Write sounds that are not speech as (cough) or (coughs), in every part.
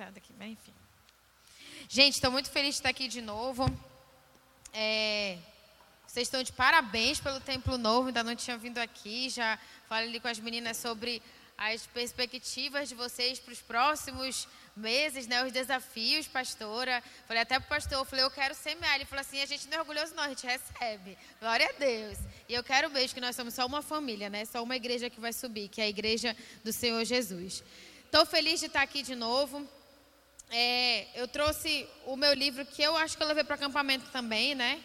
aqui, mas enfim. Gente, estou muito feliz de estar aqui de novo. É, vocês estão de parabéns pelo Templo Novo, ainda não tinha vindo aqui. Já falei ali com as meninas sobre as perspectivas de vocês para os próximos meses, né? Os desafios, pastora. Falei até para o pastor, falei, eu quero semear. Ele falou assim, a gente não é orgulhoso não, a gente recebe. Glória a Deus. E eu quero mesmo que nós somos só uma família, né? Só uma igreja que vai subir, que é a igreja do Senhor Jesus. Estou feliz de estar aqui de novo é, eu trouxe o meu livro que eu acho que eu levei para o acampamento também, né?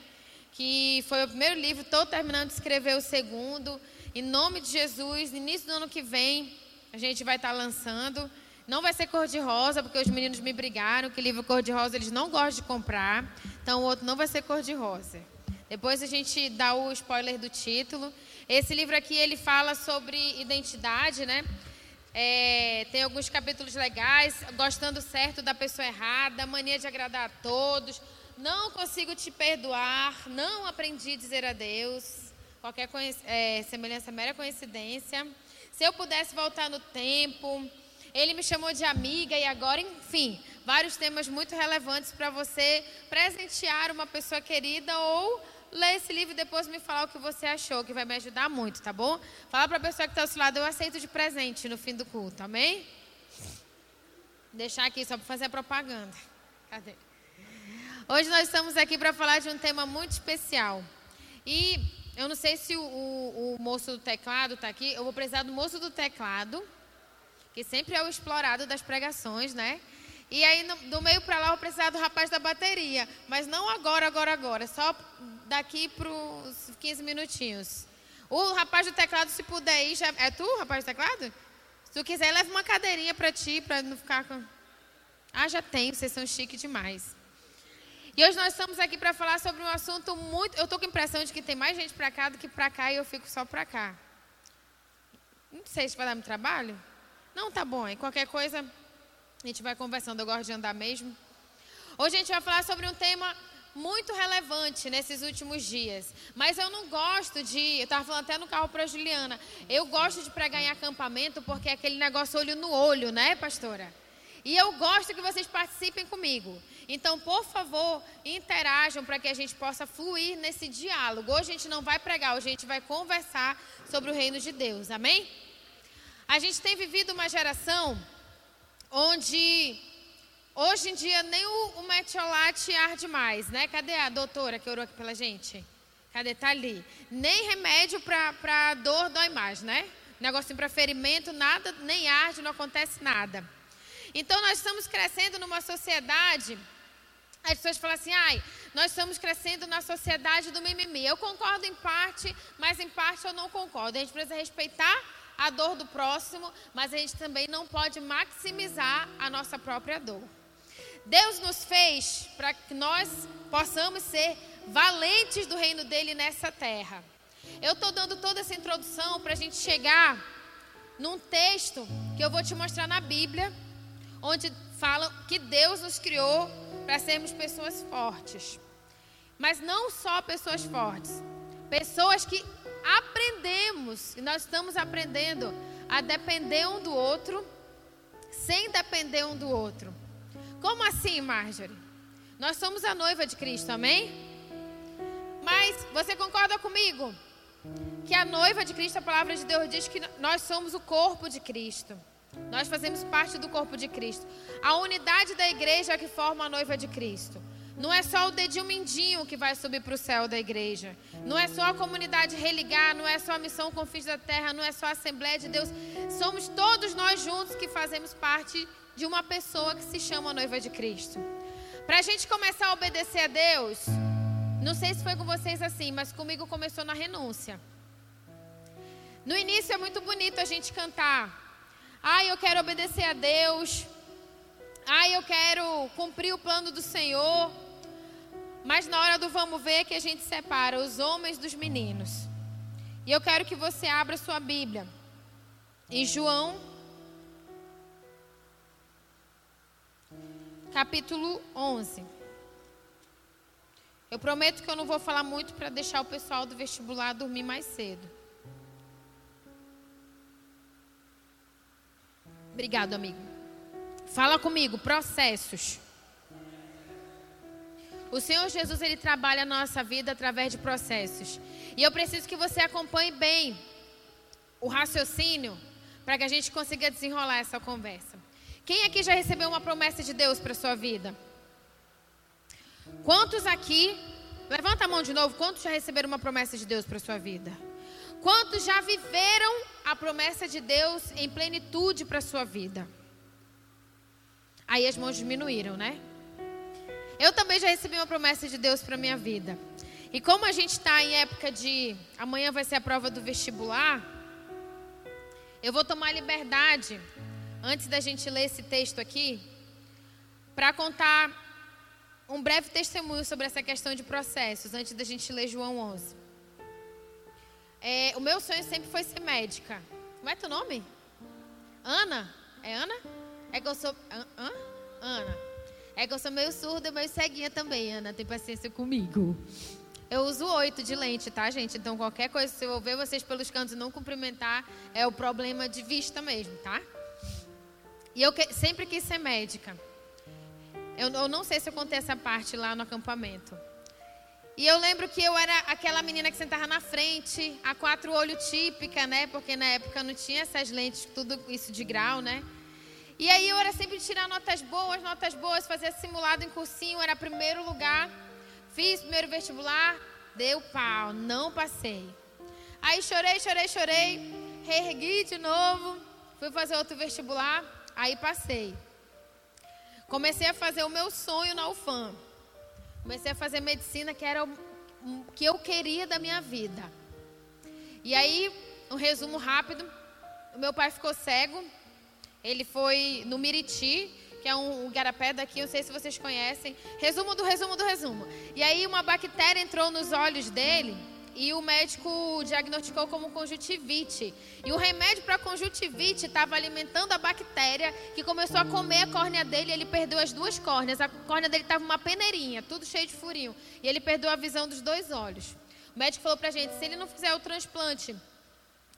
Que foi o primeiro livro, estou terminando de escrever o segundo. Em nome de Jesus, início do ano que vem, a gente vai estar tá lançando. Não vai ser cor-de-rosa, porque os meninos me brigaram que livro cor-de-rosa eles não gostam de comprar. Então o outro não vai ser cor-de-rosa. Depois a gente dá o spoiler do título. Esse livro aqui ele fala sobre identidade, né? É, tem alguns capítulos legais, gostando certo da pessoa errada, mania de agradar a todos, não consigo te perdoar, não aprendi a dizer adeus, qualquer é, semelhança mera coincidência. Se eu pudesse voltar no tempo, ele me chamou de amiga e agora, enfim, vários temas muito relevantes para você presentear uma pessoa querida ou ler esse livro e depois me falar o que você achou, que vai me ajudar muito, tá bom? Fala para a pessoa que está ao seu lado, eu aceito de presente no fim do culto, amém? Deixar aqui só para fazer a propaganda. Cadê? Hoje nós estamos aqui para falar de um tema muito especial. E eu não sei se o, o, o moço do teclado está aqui. Eu vou precisar do moço do teclado, que sempre é o explorado das pregações, né? E aí, no, do meio para lá, eu vou precisar do rapaz da bateria. Mas não agora, agora, agora. Só daqui para os 15 minutinhos. O rapaz do teclado, se puder ir, já... é tu, rapaz do teclado? Se tu quiser, leva uma cadeirinha para ti, para não ficar com. Ah, já tenho, vocês são chique demais. E hoje nós estamos aqui para falar sobre um assunto muito. Eu estou com a impressão de que tem mais gente para cá do que para cá e eu fico só para cá. Não sei se vai dar muito trabalho. Não, tá bom. E qualquer coisa, a gente vai conversando. Eu gosto de andar mesmo. Hoje a gente vai falar sobre um tema muito relevante nesses últimos dias. Mas eu não gosto de. Eu estava falando até no carro para a Juliana. Eu gosto de pregar em acampamento porque é aquele negócio olho no olho, né, pastora? E eu gosto que vocês participem comigo. Então, por favor, interajam para que a gente possa fluir nesse diálogo. Hoje a gente não vai pregar, hoje a gente vai conversar sobre o reino de Deus. Amém? A gente tem vivido uma geração onde Hoje em dia nem o, o metiolate arde mais, né? Cadê a doutora que orou aqui pela gente? Cadê? Tá ali. Nem remédio para dor dói mais, né? Negocinho para ferimento, nada, nem arde, não acontece nada. Então nós estamos crescendo numa sociedade. As pessoas falam assim, ai, nós estamos crescendo na sociedade do mimimi. Eu concordo em parte, mas em parte eu não concordo. A gente precisa respeitar a dor do próximo, mas a gente também não pode maximizar a nossa própria dor. Deus nos fez para que nós possamos ser valentes do reino dele nessa terra. Eu estou dando toda essa introdução para a gente chegar num texto que eu vou te mostrar na Bíblia, onde fala que Deus nos criou para sermos pessoas fortes. Mas não só pessoas fortes, pessoas que aprendemos, e nós estamos aprendendo a depender um do outro, sem depender um do outro. Como assim, Marjorie? Nós somos a noiva de Cristo, amém? Mas você concorda comigo? Que a noiva de Cristo, a palavra de Deus diz que nós somos o corpo de Cristo. Nós fazemos parte do corpo de Cristo. A unidade da igreja é que forma a noiva de Cristo. Não é só o dedinho mindinho que vai subir para o céu da igreja. Não é só a comunidade religar, não é só a missão com fins da terra, não é só a Assembleia de Deus. Somos todos nós juntos que fazemos parte de uma pessoa que se chama noiva de Cristo. Para a gente começar a obedecer a Deus, não sei se foi com vocês assim, mas comigo começou na renúncia. No início é muito bonito a gente cantar. Ai, eu quero obedecer a Deus. Ai, eu quero cumprir o plano do Senhor. Mas na hora do vamos ver que a gente separa os homens dos meninos. E eu quero que você abra sua Bíblia. Em João capítulo 11. Eu prometo que eu não vou falar muito para deixar o pessoal do vestibular dormir mais cedo. Obrigado, amigo. Fala comigo, processos. O Senhor Jesus ele trabalha a nossa vida através de processos. E eu preciso que você acompanhe bem o raciocínio para que a gente consiga desenrolar essa conversa. Quem aqui já recebeu uma promessa de Deus para sua vida? Quantos aqui, levanta a mão de novo, quantos já receberam uma promessa de Deus para sua vida? Quantos já viveram a promessa de Deus em plenitude para sua vida? Aí as mãos diminuíram, né? Eu também já recebi uma promessa de Deus para minha vida. E como a gente está em época de amanhã vai ser a prova do vestibular, eu vou tomar liberdade antes da gente ler esse texto aqui para contar um breve testemunho sobre essa questão de processos antes da gente ler João 11. É, o meu sonho sempre foi ser médica. Como é teu nome? Ana? É Ana? É que eu sou. Hã? Ana. É que eu sou meio surda, meio ceguinha também, Ana. Tem paciência comigo. Eu uso oito de lente, tá, gente? Então, qualquer coisa, se eu ver vocês pelos cantos e não cumprimentar, é o problema de vista mesmo, tá? E eu que, sempre quis ser médica. Eu, eu não sei se eu contei essa parte lá no acampamento. E eu lembro que eu era aquela menina que sentava na frente, a quatro olhos típica, né? Porque na época não tinha essas lentes, tudo isso de grau, né? E aí eu era sempre tirar notas boas, notas boas, fazia simulado em cursinho, era primeiro lugar. Fiz primeiro vestibular, deu pau, não passei. Aí chorei, chorei, chorei, reergui de novo, fui fazer outro vestibular, aí passei. Comecei a fazer o meu sonho na UFAM. Comecei a fazer medicina, que era o que eu queria da minha vida. E aí, um resumo rápido: o meu pai ficou cego, ele foi no Miriti, que é um, garapé daqui, não sei se vocês conhecem. Resumo do resumo do resumo. E aí uma bactéria entrou nos olhos dele e o médico diagnosticou como conjuntivite. E o remédio para conjuntivite estava alimentando a bactéria que começou a comer a córnea dele e ele perdeu as duas córneas. A córnea dele estava uma peneirinha, tudo cheio de furinho. E ele perdeu a visão dos dois olhos. O médico falou para a gente, se ele não fizer o transplante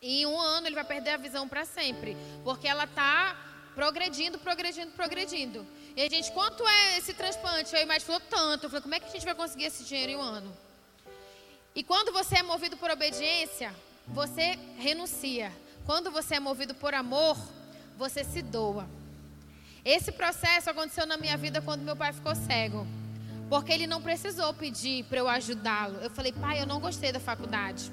em um ano ele vai perder a visão para sempre, porque ela está progredindo, progredindo, progredindo. E a gente, quanto é esse transplante? O médico falou tanto. Eu falei, como é que a gente vai conseguir esse dinheiro em um ano? E quando você é movido por obediência, você renuncia. Quando você é movido por amor, você se doa. Esse processo aconteceu na minha vida quando meu pai ficou cego. Porque ele não precisou pedir para eu ajudá-lo. Eu falei, pai, eu não gostei da faculdade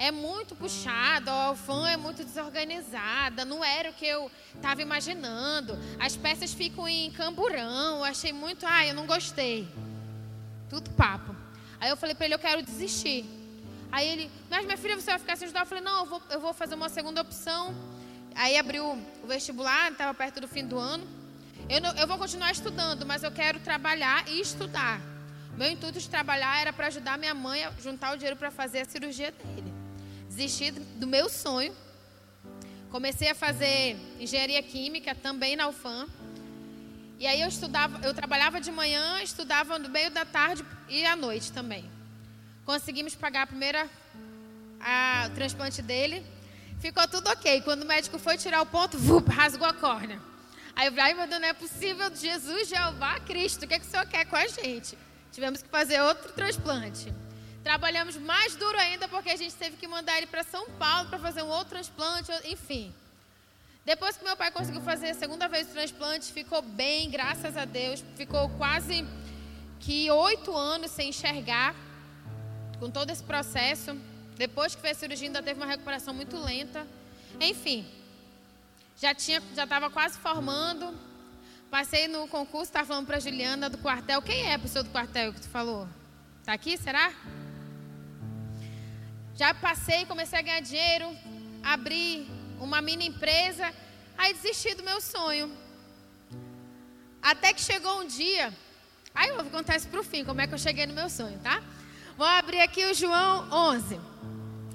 é muito puxado, a fã é muito desorganizada, não era o que eu estava imaginando. As peças ficam em camburão, achei muito, ah, eu não gostei. Tudo papo. Aí eu falei para ele, eu quero desistir. Aí ele, mas minha filha, você vai ficar sem estudar? Eu falei, não, eu vou, eu vou fazer uma segunda opção. Aí abriu o vestibular, estava perto do fim do ano. Eu, não, eu vou continuar estudando, mas eu quero trabalhar e estudar. Meu intuito de trabalhar era para ajudar minha mãe a juntar o dinheiro para fazer a cirurgia dele desisti do meu sonho. Comecei a fazer engenharia química também na UFAM. E aí eu estudava, eu trabalhava de manhã, estudava no meio da tarde e à noite também. Conseguimos pagar a primeira a, o transplante dele. Ficou tudo ok. Quando o médico foi tirar o ponto, vup, rasgou a córnea. Aí eu falei, ai meu Deus, não é possível, Jesus, Jeová, Cristo, o que, é que o Senhor quer com a gente? Tivemos que fazer outro transplante. Trabalhamos mais duro ainda porque a gente teve que mandar ele para São Paulo para fazer um outro transplante, enfim. Depois que meu pai conseguiu fazer a segunda vez o transplante, ficou bem, graças a Deus. Ficou quase que oito anos sem enxergar, com todo esse processo. Depois que fez a cirurgia, ainda teve uma recuperação muito lenta. Enfim, já tinha, já estava quase formando. Passei no concurso, estava falando para Juliana do quartel. Quem é a pessoa do quartel que tu falou? Está aqui, será? Já passei, comecei a ganhar dinheiro, abri uma mini empresa, aí desisti do meu sonho. Até que chegou um dia, aí eu vou contar isso para o fim, como é que eu cheguei no meu sonho, tá? Vou abrir aqui o João 11.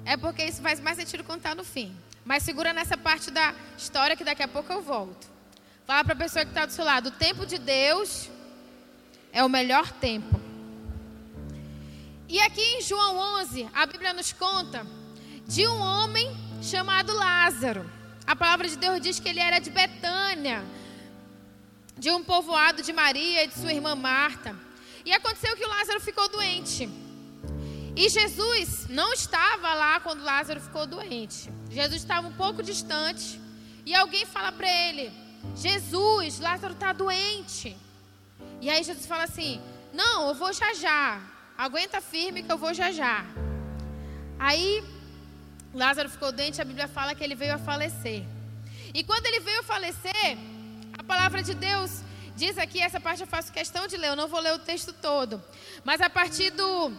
É porque isso faz mais sentido contar no fim. Mas segura nessa parte da história que daqui a pouco eu volto. Fala para a pessoa que está do seu lado: o tempo de Deus é o melhor tempo. E aqui em João 11, a Bíblia nos conta de um homem chamado Lázaro. A palavra de Deus diz que ele era de Betânia, de um povoado de Maria e de sua irmã Marta. E aconteceu que o Lázaro ficou doente. E Jesus não estava lá quando Lázaro ficou doente. Jesus estava um pouco distante. E alguém fala para ele: Jesus, Lázaro está doente. E aí Jesus fala assim: Não, eu vou já já. Aguenta firme que eu vou já já. Aí Lázaro ficou doente, a Bíblia fala que ele veio a falecer. E quando ele veio a falecer, a palavra de Deus diz aqui, essa parte eu faço questão de ler, eu não vou ler o texto todo. Mas a partir do,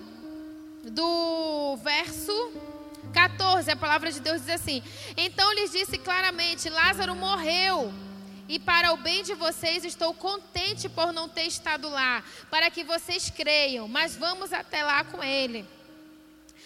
do verso 14, a palavra de Deus diz assim: Então lhes disse claramente: Lázaro morreu. E para o bem de vocês, estou contente por não ter estado lá, para que vocês creiam, mas vamos até lá com ele.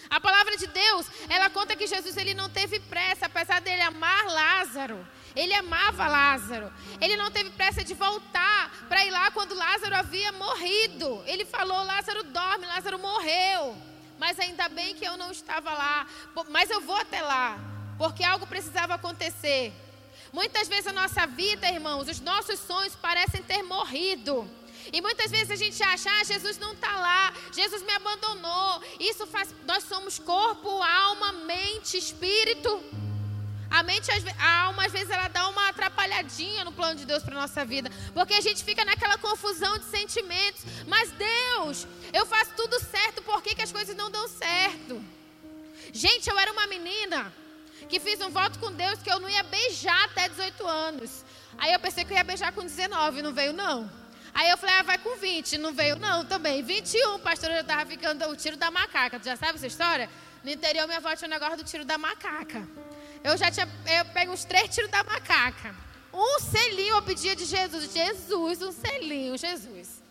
A palavra de Deus, ela conta que Jesus ele não teve pressa, apesar dele amar Lázaro. Ele amava Lázaro. Ele não teve pressa de voltar para ir lá quando Lázaro havia morrido. Ele falou: Lázaro dorme, Lázaro morreu. Mas ainda bem que eu não estava lá. Mas eu vou até lá, porque algo precisava acontecer. Muitas vezes a nossa vida, irmãos, os nossos sonhos parecem ter morrido. E muitas vezes a gente acha, ah, Jesus não está lá, Jesus me abandonou. Isso faz, nós somos corpo, alma, mente, espírito. A mente, a alma, às vezes, ela dá uma atrapalhadinha no plano de Deus para nossa vida, porque a gente fica naquela confusão de sentimentos. Mas Deus, eu faço tudo certo, por que, que as coisas não dão certo? Gente, eu era uma menina que fiz um voto com Deus que eu não ia beijar até 18 anos. Aí eu pensei que eu ia beijar com 19, não veio não. Aí eu falei, ah, vai com 20, não veio não também. 21, pastor, eu já estava ficando o tiro da macaca. Tu já sabe essa história? No interior, minha avó tinha um negócio do tiro da macaca. Eu já tinha, eu pego uns três tiros da macaca. Um selinho eu pedia de Jesus. Jesus, um selinho, Jesus.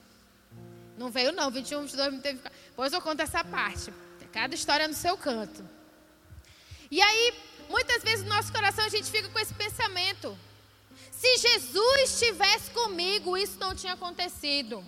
Não veio não, 21, 22, não teve... Pois eu conto essa parte. Cada história no seu canto. E aí, Muitas vezes no nosso coração a gente fica com esse pensamento: se Jesus estivesse comigo, isso não tinha acontecido.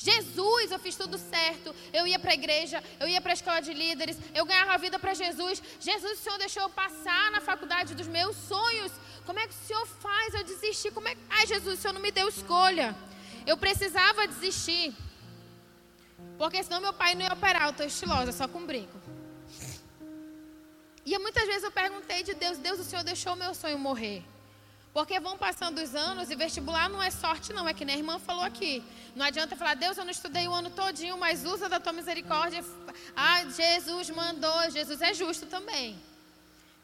Jesus, eu fiz tudo certo. Eu ia para a igreja, eu ia para a escola de líderes, eu ganhava a vida para Jesus. Jesus, o Senhor deixou eu passar na faculdade dos meus sonhos. Como é que o Senhor faz? Eu desisti. Como é que... Ai, Jesus, o Senhor não me deu escolha. Eu precisava desistir. Porque senão meu pai não ia operar. Eu estou estilosa, só com brinco. E muitas vezes eu perguntei de Deus, Deus, o Senhor deixou meu sonho morrer. Porque vão passando os anos e vestibular não é sorte, não. É que nem a irmã falou aqui. Não adianta falar, Deus, eu não estudei o ano todinho, mas usa da tua misericórdia. Ah, Jesus mandou. Jesus é justo também.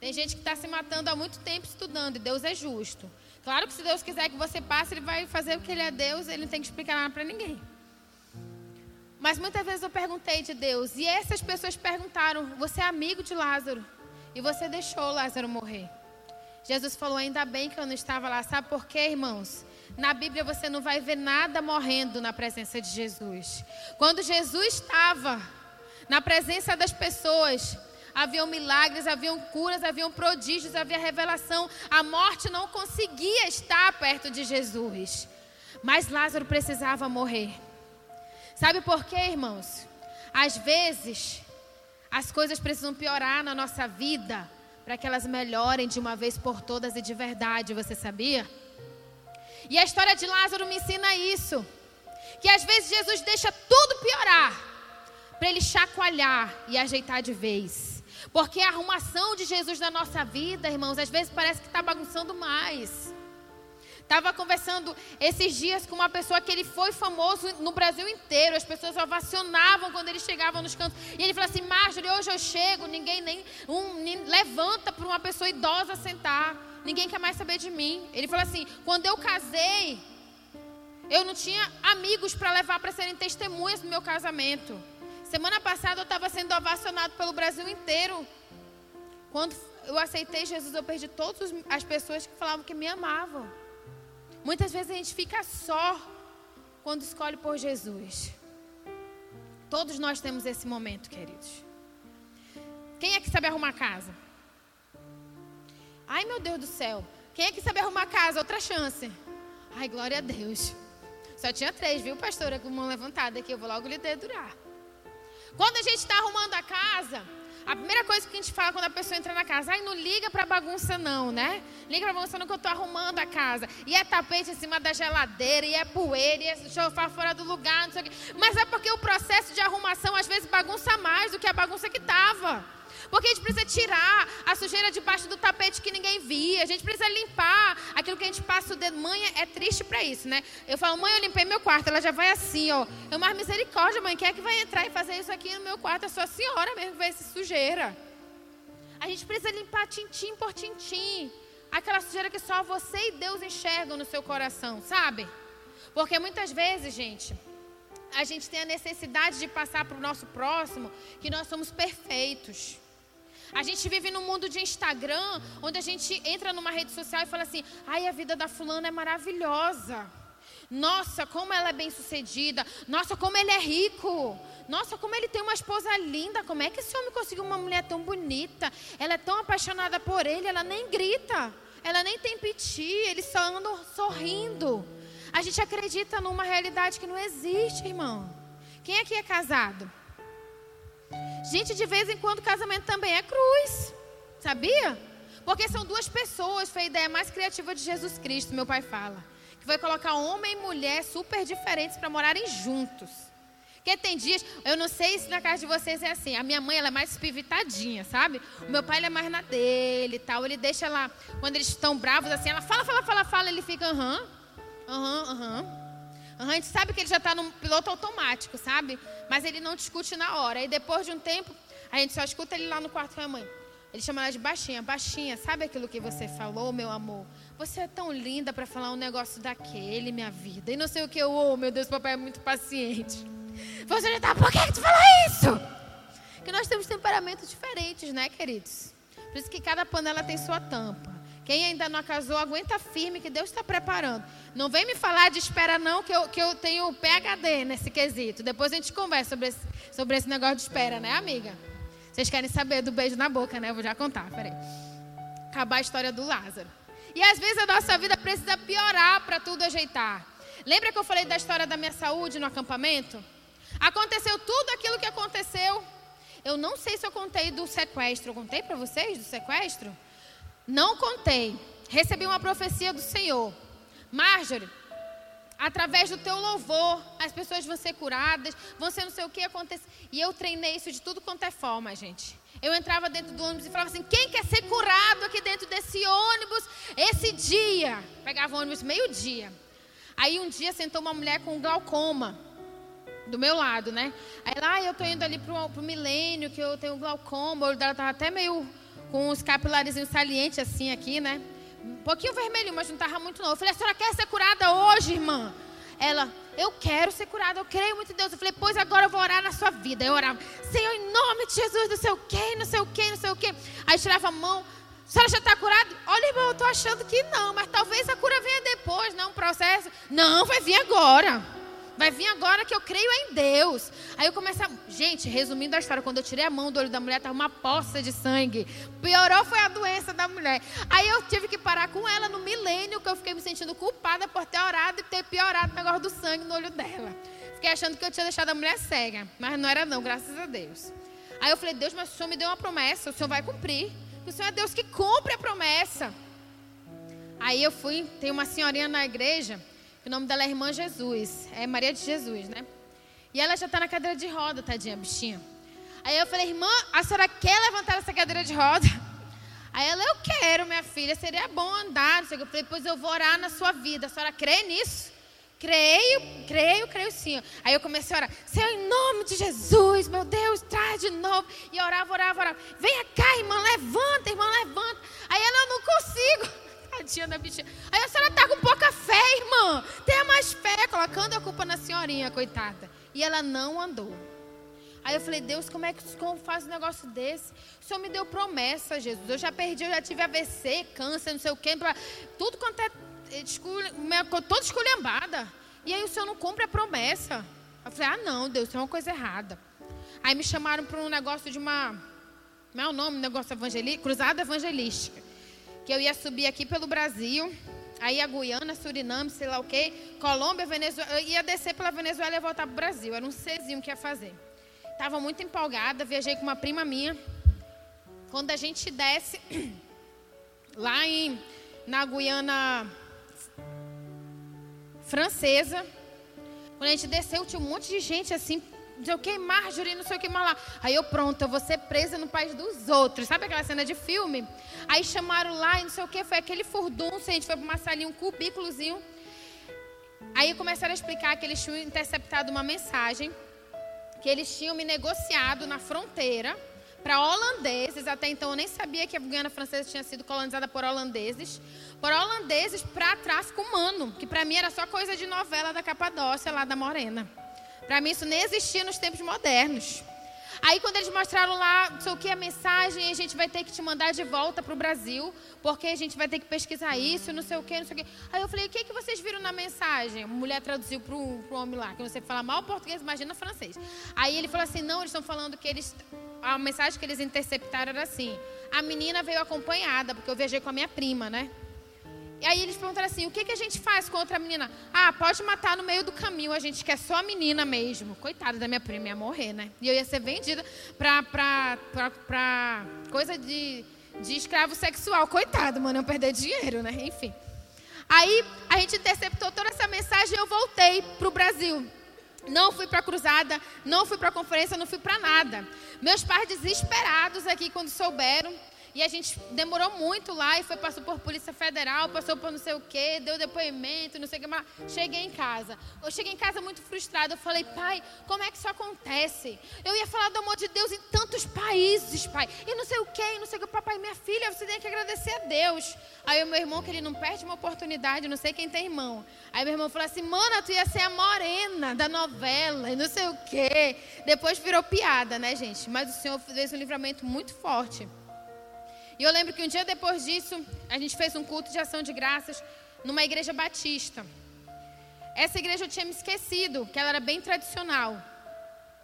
Tem gente que está se matando há muito tempo estudando e Deus é justo. Claro que se Deus quiser que você passe, Ele vai fazer o que Ele é Deus, Ele não tem que explicar nada para ninguém. Mas muitas vezes eu perguntei de Deus, e essas pessoas perguntaram: Você é amigo de Lázaro? E você deixou Lázaro morrer. Jesus falou: Ainda bem que eu não estava lá. Sabe por quê, irmãos? Na Bíblia você não vai ver nada morrendo na presença de Jesus. Quando Jesus estava na presença das pessoas, haviam milagres, haviam curas, haviam prodígios, havia revelação. A morte não conseguia estar perto de Jesus. Mas Lázaro precisava morrer. Sabe por quê, irmãos? Às vezes, as coisas precisam piorar na nossa vida para que elas melhorem de uma vez por todas e de verdade, você sabia? E a história de Lázaro me ensina isso. Que às vezes Jesus deixa tudo piorar para ele chacoalhar e ajeitar de vez. Porque a arrumação de Jesus na nossa vida, irmãos, às vezes parece que está bagunçando mais. Estava conversando esses dias com uma pessoa que ele foi famoso no Brasil inteiro. As pessoas ovacionavam quando ele chegava nos cantos. E ele falou assim: Marjorie, hoje eu chego, ninguém nem, um, nem levanta para uma pessoa idosa sentar. Ninguém quer mais saber de mim. Ele falou assim: quando eu casei, eu não tinha amigos para levar para serem testemunhas do meu casamento. Semana passada eu estava sendo ovacionado pelo Brasil inteiro. Quando eu aceitei Jesus, eu perdi todas as pessoas que falavam que me amavam. Muitas vezes a gente fica só quando escolhe por Jesus. Todos nós temos esse momento, queridos. Quem é que sabe arrumar casa? Ai, meu Deus do céu. Quem é que sabe arrumar casa? Outra chance. Ai, glória a Deus. Só tinha três, viu, pastora, com mão levantada aqui. Eu vou logo lhe dedurar. Quando a gente está arrumando a casa, A primeira coisa que a gente fala quando a pessoa entra na casa, ai, não liga pra bagunça não, né? Liga pra bagunça não que eu tô arrumando a casa. E é tapete em cima da geladeira, e é poeira, e é sofá fora do lugar, não sei o quê. Mas é porque o processo de arrumação às vezes bagunça mais do que a bagunça que tava. Porque a gente precisa tirar a sujeira debaixo do tapete que ninguém via. A gente precisa limpar aquilo que a gente passa o dedo. Mãe é triste para isso, né? Eu falo, mãe, eu limpei meu quarto. Ela já vai assim, ó. Eu, mais misericórdia, mãe. Quem é que vai entrar e fazer isso aqui no meu quarto? É só a senhora mesmo que vai essa sujeira. A gente precisa limpar tintim por tintim. Aquela sujeira que só você e Deus enxergam no seu coração, sabe? Porque muitas vezes, gente, a gente tem a necessidade de passar para o nosso próximo que nós somos perfeitos. A gente vive num mundo de Instagram, onde a gente entra numa rede social e fala assim: ai, a vida da fulana é maravilhosa. Nossa, como ela é bem sucedida. Nossa, como ele é rico. Nossa, como ele tem uma esposa linda. Como é que esse homem conseguiu uma mulher tão bonita? Ela é tão apaixonada por ele, ela nem grita. Ela nem tem piti, eles só andam sorrindo. A gente acredita numa realidade que não existe, irmão. Quem aqui é casado? Gente, de vez em quando casamento também é cruz. Sabia? Porque são duas pessoas, foi a ideia mais criativa de Jesus Cristo, meu pai fala. Que vai colocar homem e mulher super diferentes para morarem juntos. Porque tem dias, eu não sei se na casa de vocês é assim. A minha mãe ela é mais pivitadinha, sabe? O meu pai ele é mais na dele e tal. Ele deixa lá, quando eles estão bravos assim, ela fala, fala, fala, fala, ele fica aham, aham, aham. Uhum, a gente sabe que ele já está no piloto automático, sabe? Mas ele não discute na hora. E depois de um tempo, a gente só escuta ele lá no quarto com a mãe. Ele chama ela de baixinha. Baixinha, sabe aquilo que você falou, meu amor? Você é tão linda para falar um negócio daquele, minha vida. E não sei o que eu, oh, meu Deus, papai é muito paciente. (laughs) Você já tá, por que, tu falou isso? Que nós temos temperamentos diferentes, né, queridos? Por isso que cada panela tem sua tampa. Quem ainda não casou, aguenta firme que Deus está preparando. Não vem me falar de espera, não, que eu, que eu tenho PHD nesse quesito. Depois a gente conversa sobre esse, sobre esse negócio de espera, né, amiga? Vocês querem saber do beijo na boca, né? Eu vou já contar, peraí. Acabar a história do Lázaro. E às vezes a nossa vida precisa piorar para tudo ajeitar. Lembra que eu falei da história da minha saúde no acampamento? Aconteceu tudo aquilo que aconteceu. Eu não sei se eu contei do sequestro. Eu contei para vocês do sequestro? Não contei. Recebi uma profecia do Senhor. Marjorie, através do teu louvor, as pessoas vão ser curadas, vão ser não sei o que acontece. E eu treinei isso de tudo quanto é forma, gente. Eu entrava dentro do ônibus e falava assim: quem quer ser curado aqui dentro desse ônibus esse dia? Pegava o ônibus meio-dia. Aí um dia sentou uma mulher com glaucoma do meu lado, né? Aí lá ah, eu tô indo ali pro, pro milênio, que eu tenho glaucoma, o olho dela tava até meio com os capilares salientes assim aqui, né? Um pouquinho vermelho, mas não estava muito não. Eu falei, a senhora quer ser curada hoje, irmã? Ela, eu quero ser curada, eu creio muito em Deus. Eu falei, pois agora eu vou orar na sua vida. Eu orava, Senhor, em nome de Jesus, não sei o quê, não sei o quê, não sei o quê. Aí tirava a mão, a senhora já está curada? Olha, irmão, eu estou achando que não, mas talvez a cura venha depois, não um processo. Não, vai vir agora. Vai vir agora que eu creio em Deus. Aí eu começo a. Gente, resumindo a história, quando eu tirei a mão do olho da mulher, estava uma poça de sangue. Piorou foi a doença da mulher. Aí eu tive que parar com ela no milênio, que eu fiquei me sentindo culpada por ter orado e ter piorado o negócio do sangue no olho dela. Fiquei achando que eu tinha deixado a mulher cega. Mas não era, não, graças a Deus. Aí eu falei, Deus, mas o Senhor me deu uma promessa, o Senhor vai cumprir. O Senhor é Deus que cumpre a promessa. Aí eu fui, tem uma senhorinha na igreja o nome dela é Irmã Jesus. É Maria de Jesus, né? E ela já está na cadeira de roda, tadinha, bichinha. Aí eu falei, irmã, a senhora quer levantar essa cadeira de roda? (laughs) Aí ela, eu quero, minha filha, seria bom andar. Não sei o que. Eu falei, pois eu vou orar na sua vida. A senhora crê nisso? Creio, creio, creio sim. Aí eu comecei a orar, Senhor, em nome de Jesus, meu Deus, traz de novo. E orava, orava, orava. Venha cá, irmã, levanta, irmã, levanta. Aí ela, eu não consigo. Tadinha da bichinha. Aí a senhora tá com pouca fé, irmã. Tenha mais fé, colocando a culpa na senhorinha, coitada. E ela não andou. Aí eu falei, Deus, como é que como faz um negócio desse? O Senhor me deu promessa, Jesus. Eu já perdi, eu já tive AVC, câncer, não sei o quê. Tudo quanto é. Toda esculhambada. E aí o Senhor não cumpre a promessa. Eu falei, ah, não, Deus, tem uma coisa errada. Aí me chamaram para um negócio de uma. Como é o nome? Negócio evangelístico? Cruzada evangelística que eu ia subir aqui pelo Brasil, aí a Guiana, Suriname, sei lá o quê, Colômbia, Venezuela, eu ia descer pela Venezuela e voltar para o Brasil. Era um Czinho que ia fazer. Estava muito empolgada, viajei com uma prima minha, quando a gente desce (clears throat) lá em, na Guiana Francesa, quando a gente desceu, tinha um monte de gente assim, não sei o que, Marjorie, não sei o que mais lá. Aí eu, pronto, eu vou ser presa no país dos outros. Sabe aquela cena de filme? Aí chamaram lá e não sei o que, foi aquele furdunço, a gente foi para uma salinha, um cubículozinho. Aí começaram a explicar que eles tinham interceptado uma mensagem, que eles tinham me negociado na fronteira para holandeses. Até então eu nem sabia que a Guiana Francesa tinha sido colonizada por holandeses. Por holandeses para tráfico humano, que para mim era só coisa de novela da Capadócia, lá da Morena. Para mim isso nem existia nos tempos modernos. Aí quando eles mostraram lá, não sei o que, a mensagem, a gente vai ter que te mandar de volta para o Brasil, porque a gente vai ter que pesquisar isso, não sei o que, não sei o que. Aí eu falei, o que, que vocês viram na mensagem? A mulher traduziu para o homem lá, que sei falar mal português, imagina francês. Aí ele falou assim, não, eles estão falando que eles, a mensagem que eles interceptaram era assim, a menina veio acompanhada, porque eu viajei com a minha prima, né? E aí eles perguntaram assim: o que, que a gente faz com outra menina? Ah, pode matar no meio do caminho, a gente quer só a menina mesmo. Coitada da minha prima, ia morrer, né? E eu ia ser vendida pra, pra, pra, pra coisa de, de escravo sexual. Coitado, mano, eu perder dinheiro, né? Enfim. Aí a gente interceptou toda essa mensagem e eu voltei pro Brasil. Não fui para a cruzada, não fui para a conferência, não fui para nada. Meus pais desesperados aqui quando souberam. E a gente demorou muito lá e foi, passou por Polícia Federal, passou por não sei o quê, deu depoimento, não sei o que mais. Cheguei em casa. Eu cheguei em casa muito frustrada. Eu falei, pai, como é que isso acontece? Eu ia falar do amor de Deus em tantos países, pai. E não sei o quê, e não sei o que. Papai, minha filha, você tem que agradecer a Deus. Aí o meu irmão, que ele não perde uma oportunidade, não sei quem tem irmão. Aí meu irmão falou assim, mana, tu ia ser a morena da novela e não sei o quê. Depois virou piada, né, gente? Mas o Senhor fez um livramento muito forte. E eu lembro que um dia depois disso, a gente fez um culto de ação de graças numa igreja batista. Essa igreja eu tinha me esquecido, que ela era bem tradicional.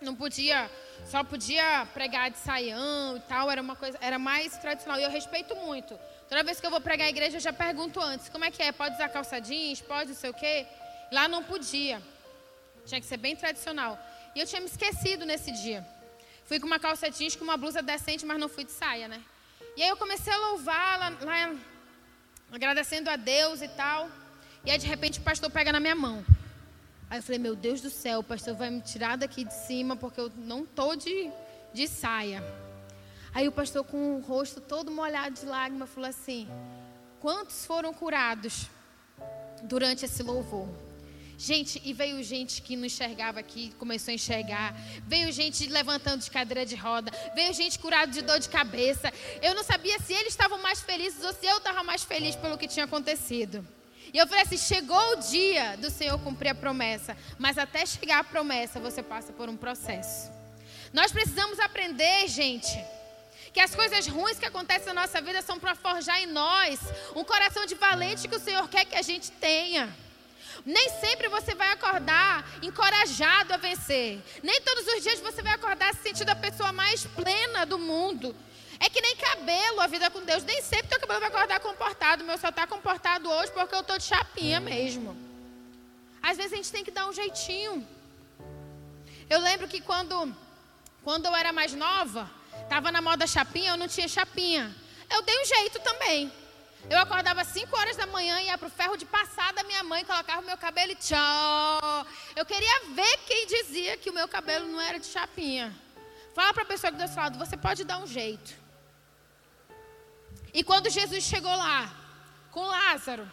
Não podia, só podia pregar de saião e tal, era uma coisa, era mais tradicional. E eu respeito muito. Toda vez que eu vou pregar a igreja, eu já pergunto antes, como é que é? Pode usar calça jeans? Pode não sei o quê? Lá não podia. Tinha que ser bem tradicional. E eu tinha me esquecido nesse dia. Fui com uma calça jeans, com uma blusa decente, mas não fui de saia, né? E aí eu comecei a louvar lá, lá, agradecendo a Deus e tal. E aí de repente o pastor pega na minha mão. Aí eu falei, meu Deus do céu, o pastor vai me tirar daqui de cima porque eu não tô de, de saia. Aí o pastor com o rosto todo molhado de lágrimas falou assim: Quantos foram curados durante esse louvor? Gente, e veio gente que não enxergava aqui, começou a enxergar. Veio gente levantando de cadeira de roda. Veio gente curada de dor de cabeça. Eu não sabia se eles estavam mais felizes ou se eu estava mais feliz pelo que tinha acontecido. E eu falei assim: chegou o dia do Senhor cumprir a promessa. Mas até chegar a promessa, você passa por um processo. Nós precisamos aprender, gente. Que as coisas ruins que acontecem na nossa vida são para forjar em nós um coração de valente que o Senhor quer que a gente tenha. Nem sempre você vai acordar encorajado a vencer. Nem todos os dias você vai acordar se sentindo a pessoa mais plena do mundo. É que nem cabelo, a vida com Deus. Nem sempre teu cabelo vai acordar comportado. Meu só está comportado hoje porque eu estou de chapinha mesmo. Às vezes a gente tem que dar um jeitinho. Eu lembro que quando, quando eu era mais nova, estava na moda chapinha, eu não tinha chapinha. Eu dei um jeito também. Eu acordava 5 horas da manhã, ia para o ferro de passar da minha mãe, colocava o meu cabelo e tchau. Eu queria ver quem dizia que o meu cabelo não era de chapinha. Fala para a pessoa que do seu lado, você pode dar um jeito. E quando Jesus chegou lá, com Lázaro,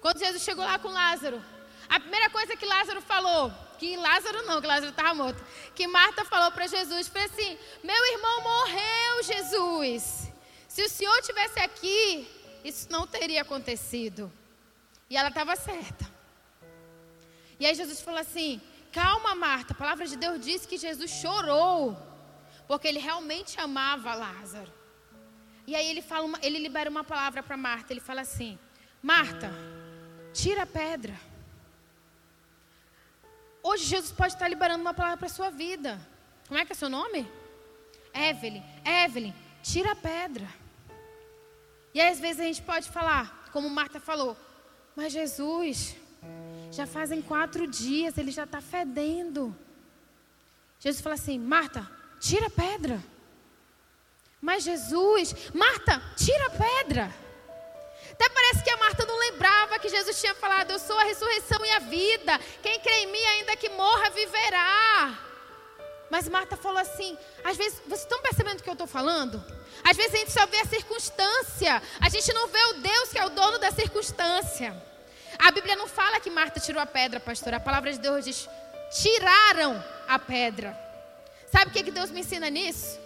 quando Jesus chegou lá com Lázaro, a primeira coisa que Lázaro falou, que Lázaro não, que Lázaro estava morto, que Marta falou para Jesus, foi assim: Meu irmão morreu, Jesus. Se o senhor tivesse aqui, isso não teria acontecido. E ela estava certa. E aí Jesus falou assim: Calma, Marta. A palavra de Deus diz que Jesus chorou. Porque ele realmente amava Lázaro. E aí ele, fala uma, ele libera uma palavra para Marta. Ele fala assim: Marta, tira a pedra. Hoje Jesus pode estar liberando uma palavra para a sua vida. Como é que é seu nome? Evelyn. Evelyn, tira a pedra. E às vezes a gente pode falar, como Marta falou, mas Jesus, já fazem quatro dias, ele já está fedendo. Jesus fala assim: Marta, tira a pedra. Mas Jesus, Marta, tira a pedra. Até parece que a Marta não lembrava que Jesus tinha falado: Eu sou a ressurreição e a vida. Quem crê em mim, ainda que morra, viverá. Mas Marta falou assim: às vezes, vocês estão percebendo o que eu estou falando? Às vezes a gente só vê a circunstância, a gente não vê o Deus que é o dono da circunstância. A Bíblia não fala que Marta tirou a pedra, pastor. A palavra de Deus diz: tiraram a pedra. Sabe o que, que Deus me ensina nisso?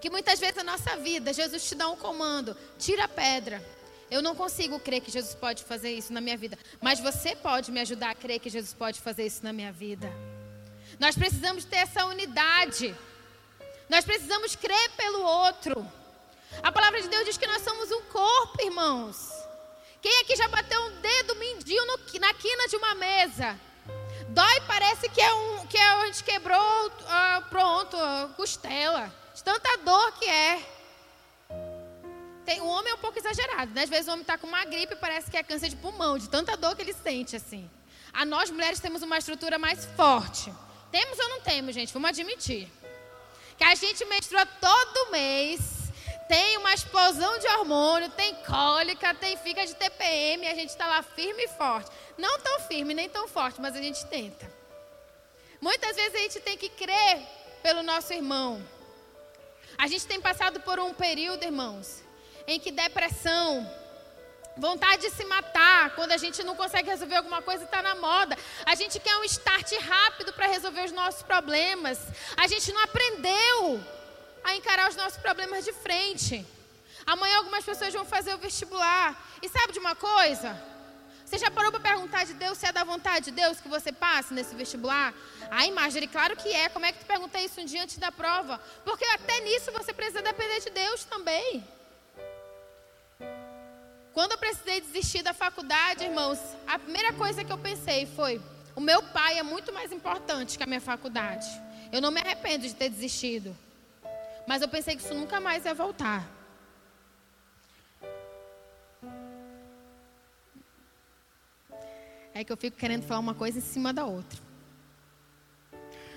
Que muitas vezes na nossa vida, Jesus te dá um comando: tira a pedra. Eu não consigo crer que Jesus pode fazer isso na minha vida, mas você pode me ajudar a crer que Jesus pode fazer isso na minha vida. Nós precisamos ter essa unidade. Nós precisamos crer pelo outro. A palavra de Deus diz que nós somos um corpo, irmãos. Quem aqui já bateu um dedo mindinho no, na quina de uma mesa? Dói, parece que é um que é, a gente quebrou, uh, pronto, costela. De tanta dor que é. Tem, o homem é um pouco exagerado, né? Às vezes o homem está com uma gripe e parece que é câncer de pulmão, de tanta dor que ele sente assim. A nós mulheres temos uma estrutura mais forte. Temos ou não temos, gente? Vamos admitir. Que a gente menstrua todo mês, tem uma explosão de hormônio, tem cólica, tem fica de TPM, a gente está lá firme e forte. Não tão firme, nem tão forte, mas a gente tenta. Muitas vezes a gente tem que crer pelo nosso irmão. A gente tem passado por um período, irmãos, em que depressão, Vontade de se matar, quando a gente não consegue resolver alguma coisa, está na moda. A gente quer um start rápido para resolver os nossos problemas. A gente não aprendeu a encarar os nossos problemas de frente. Amanhã algumas pessoas vão fazer o vestibular. E sabe de uma coisa? Você já parou para perguntar de Deus se é da vontade de Deus que você passe nesse vestibular? Ai, Marjorie, claro que é. Como é que tu pergunta isso um dia antes da prova? Porque até nisso você precisa depender de Deus também. Quando eu precisei desistir da faculdade, irmãos, a primeira coisa que eu pensei foi: o meu pai é muito mais importante que a minha faculdade. Eu não me arrependo de ter desistido. Mas eu pensei que isso nunca mais ia voltar. É que eu fico querendo falar uma coisa em cima da outra.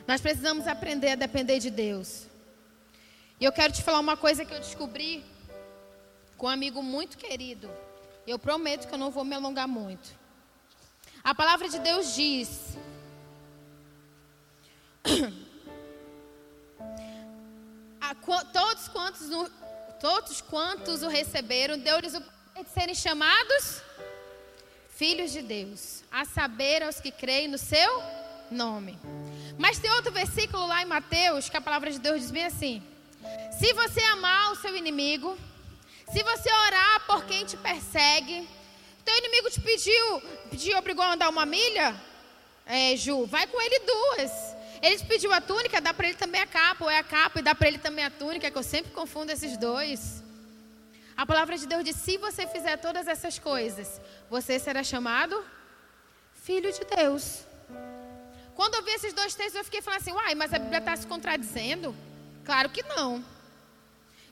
Nós precisamos aprender a depender de Deus. E eu quero te falar uma coisa que eu descobri com um amigo muito querido. Eu prometo que eu não vou me alongar muito. A palavra de Deus diz. (coughs) todos quantos, todos quantos o receberam, deu-lhes o poder de serem chamados filhos de Deus, a saber aos que creem no seu nome. Mas tem outro versículo lá em Mateus que a palavra de Deus diz bem assim: Se você amar o seu inimigo, se você orar por quem te persegue, teu inimigo te pediu, te obrigou a andar uma milha, é, Ju, vai com ele duas. Ele te pediu a túnica, dá para ele também a capa, ou é a capa e dá para ele também a túnica, que eu sempre confundo esses dois. A palavra de Deus diz: se você fizer todas essas coisas, você será chamado filho de Deus. Quando eu vi esses dois textos, eu fiquei falando assim: uai, mas a Bíblia está se contradizendo? Claro que não.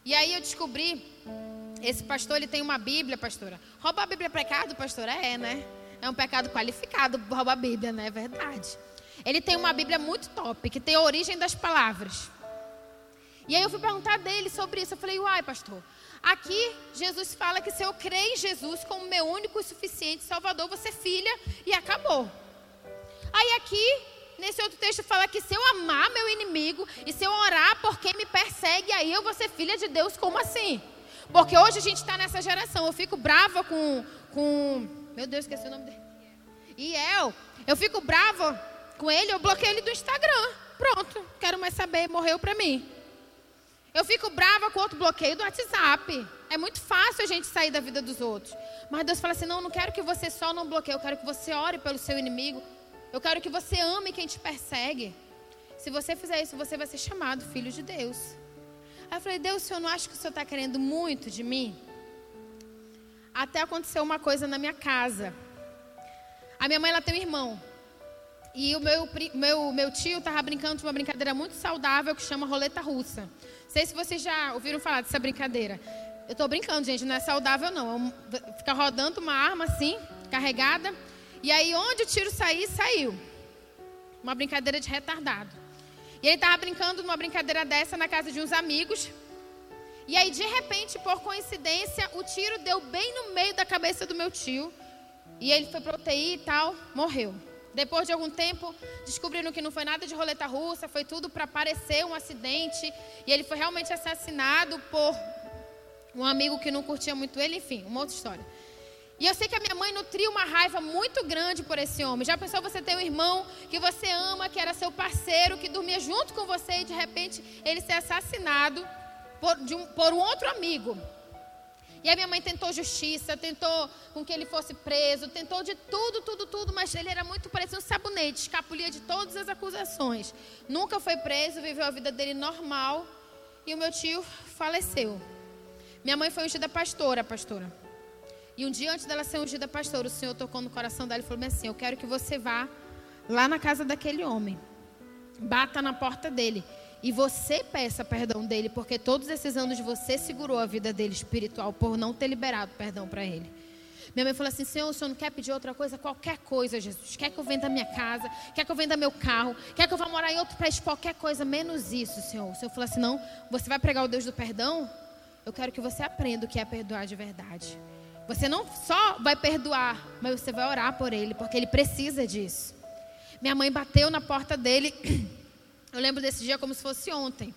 E aí eu descobri esse pastor, ele tem uma Bíblia, pastora. Roubar a Bíblia é pecado, pastora? É, né? É um pecado qualificado roubar a Bíblia, né? É verdade. Ele tem uma Bíblia muito top, que tem a origem das palavras. E aí eu fui perguntar dele sobre isso. Eu falei, uai, pastor, aqui Jesus fala que se eu crer em Jesus como meu único e suficiente Salvador, você é filha e acabou. Aí aqui, nesse outro texto, fala que se eu amar meu inimigo e se eu orar por quem me persegue, aí eu vou ser filha de Deus, como assim? Porque hoje a gente está nessa geração. Eu fico brava com, com. Meu Deus, esqueci o nome dele. Iel. Eu fico brava com ele, eu bloqueei ele do Instagram. Pronto, quero mais saber, morreu para mim. Eu fico brava com outro bloqueio do WhatsApp. É muito fácil a gente sair da vida dos outros. Mas Deus fala assim: não, eu não quero que você só não bloqueie, eu quero que você ore pelo seu inimigo. Eu quero que você ame quem te persegue. Se você fizer isso, você vai ser chamado filho de Deus. Aí eu falei, Deus, o senhor não acha que o senhor está querendo muito de mim? Até aconteceu uma coisa na minha casa. A minha mãe ela tem um irmão. E o meu, meu, meu tio estava brincando de uma brincadeira muito saudável que chama roleta russa. Não sei se vocês já ouviram falar dessa brincadeira. Eu estou brincando, gente, não é saudável não. É fica rodando uma arma assim, carregada. E aí onde o tiro sair, saiu. Uma brincadeira de retardado. E ele estava brincando numa brincadeira dessa na casa de uns amigos. E aí, de repente, por coincidência, o tiro deu bem no meio da cabeça do meu tio. E ele foi para UTI e tal, morreu. Depois de algum tempo, descobriram que não foi nada de roleta russa, foi tudo para parecer um acidente. E ele foi realmente assassinado por um amigo que não curtia muito ele, enfim, uma outra história. E eu sei que a minha mãe nutria uma raiva muito grande por esse homem. Já pensou você ter um irmão que você ama, que era seu parceiro, que dormia junto com você e de repente ele ser assassinado por, um, por um outro amigo? E a minha mãe tentou justiça, tentou com que ele fosse preso, tentou de tudo, tudo, tudo, mas ele era muito parecido um sabonete, escapulia de todas as acusações. Nunca foi preso, viveu a vida dele normal e o meu tio faleceu. Minha mãe foi ungida pastora, pastora. E um dia antes dela ser ungida pastora, o Senhor tocou no coração dela e falou assim: Eu quero que você vá lá na casa daquele homem, bata na porta dele e você peça perdão dele, porque todos esses anos você segurou a vida dele espiritual por não ter liberado perdão para ele. Minha mãe falou assim: Senhor, o senhor não quer pedir outra coisa? Qualquer coisa, Jesus. Quer que eu venda minha casa? Quer que eu venda meu carro? Quer que eu vá morar em outro país? Qualquer coisa, menos isso, Senhor. O Senhor falou assim: Não, você vai pregar o Deus do perdão? Eu quero que você aprenda o que é perdoar de verdade. Você não só vai perdoar, mas você vai orar por ele, porque ele precisa disso. Minha mãe bateu na porta dele. (clears throat) Eu lembro desse dia como se fosse ontem.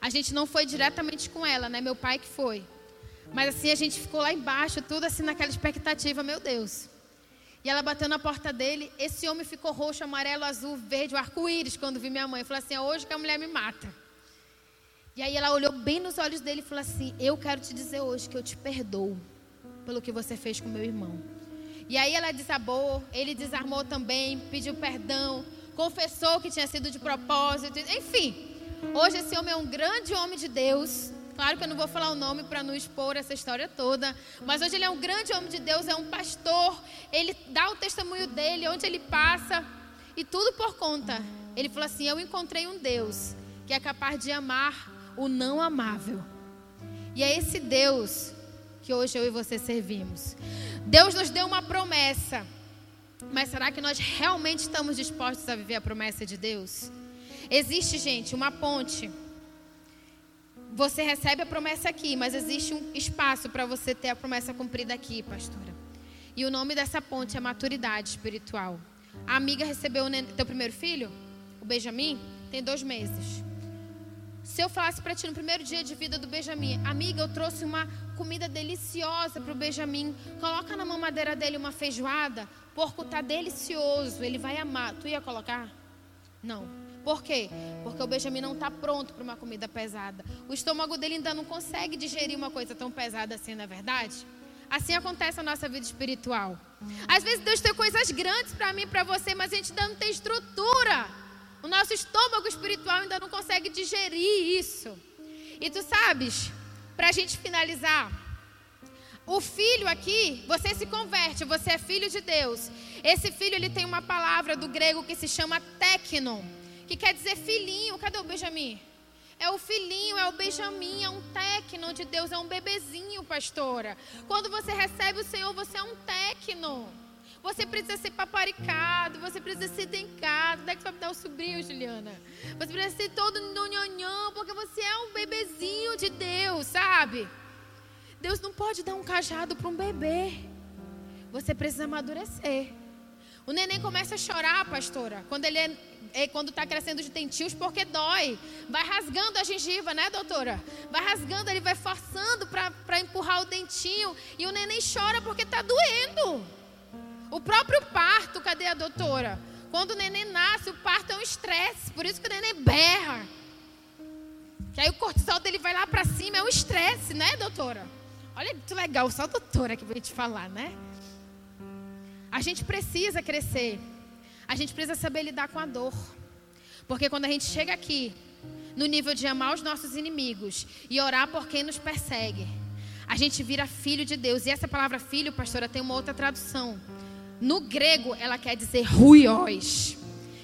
A gente não foi diretamente com ela, né? Meu pai que foi. Mas assim, a gente ficou lá embaixo, tudo assim naquela expectativa, meu Deus. E ela bateu na porta dele. Esse homem ficou roxo, amarelo, azul, verde, o arco-íris quando vi minha mãe. Falou assim: é hoje que a mulher me mata. E aí ela olhou bem nos olhos dele e falou assim: Eu quero te dizer hoje que eu te perdoo pelo que você fez com meu irmão. E aí ela desabou, ele desarmou também, pediu perdão confessou que tinha sido de propósito, enfim. Hoje esse homem é um grande homem de Deus. Claro que eu não vou falar o nome para não expor essa história toda, mas hoje ele é um grande homem de Deus, é um pastor. Ele dá o testemunho dele onde ele passa e tudo por conta. Ele falou assim: "Eu encontrei um Deus que é capaz de amar o não amável". E é esse Deus que hoje eu e você servimos. Deus nos deu uma promessa. Mas será que nós realmente estamos dispostos a viver a promessa de Deus? Existe, gente, uma ponte. Você recebe a promessa aqui, mas existe um espaço para você ter a promessa cumprida aqui, pastora. E o nome dessa ponte é maturidade espiritual. A amiga recebeu o teu primeiro filho, o Benjamin, tem dois meses. Se eu falasse para ti no primeiro dia de vida do Benjamin, amiga, eu trouxe uma comida deliciosa para o Benjamin, coloca na mamadeira dele uma feijoada, porco tá delicioso, ele vai amar. Tu ia colocar? Não. Por quê? Porque o Benjamin não está pronto para uma comida pesada. O estômago dele ainda não consegue digerir uma coisa tão pesada assim, não é verdade? Assim acontece a nossa vida espiritual. Às vezes Deus tem coisas grandes para mim, para você, mas a gente ainda não tem estrutura. O nosso estômago espiritual ainda não consegue digerir isso. E tu sabes, para a gente finalizar, o filho aqui, você se converte, você é filho de Deus. Esse filho ele tem uma palavra do grego que se chama teknon, que quer dizer filhinho. Cadê o Benjamin? É o filhinho, é o Benjamin, é um tecno de Deus, é um bebezinho, pastora. Quando você recebe o Senhor, você é um tecno. Você precisa ser paparicado, você precisa ser dencado. Onde é que você vai dar o sobrinho, Juliana? Você precisa ser todo nhonhonhão, porque você é um bebezinho de Deus, sabe? Deus não pode dar um cajado para um bebê. Você precisa amadurecer. O neném começa a chorar, pastora, quando ele é, é quando está crescendo de dentinhos, porque dói. Vai rasgando a gengiva, né, doutora? Vai rasgando, ele vai forçando para empurrar o dentinho. E o neném chora porque está doendo. O próprio parto, cadê a doutora? Quando o neném nasce, o parto é um estresse. Por isso que o neném berra. Que aí o cortisol dele vai lá para cima, é um estresse, né, doutora? Olha que legal, só a doutora que veio te falar, né? A gente precisa crescer. A gente precisa saber lidar com a dor. Porque quando a gente chega aqui, no nível de amar os nossos inimigos e orar por quem nos persegue, a gente vira filho de Deus. E essa palavra filho, pastora, tem uma outra tradução. No grego, ela quer dizer ruiós,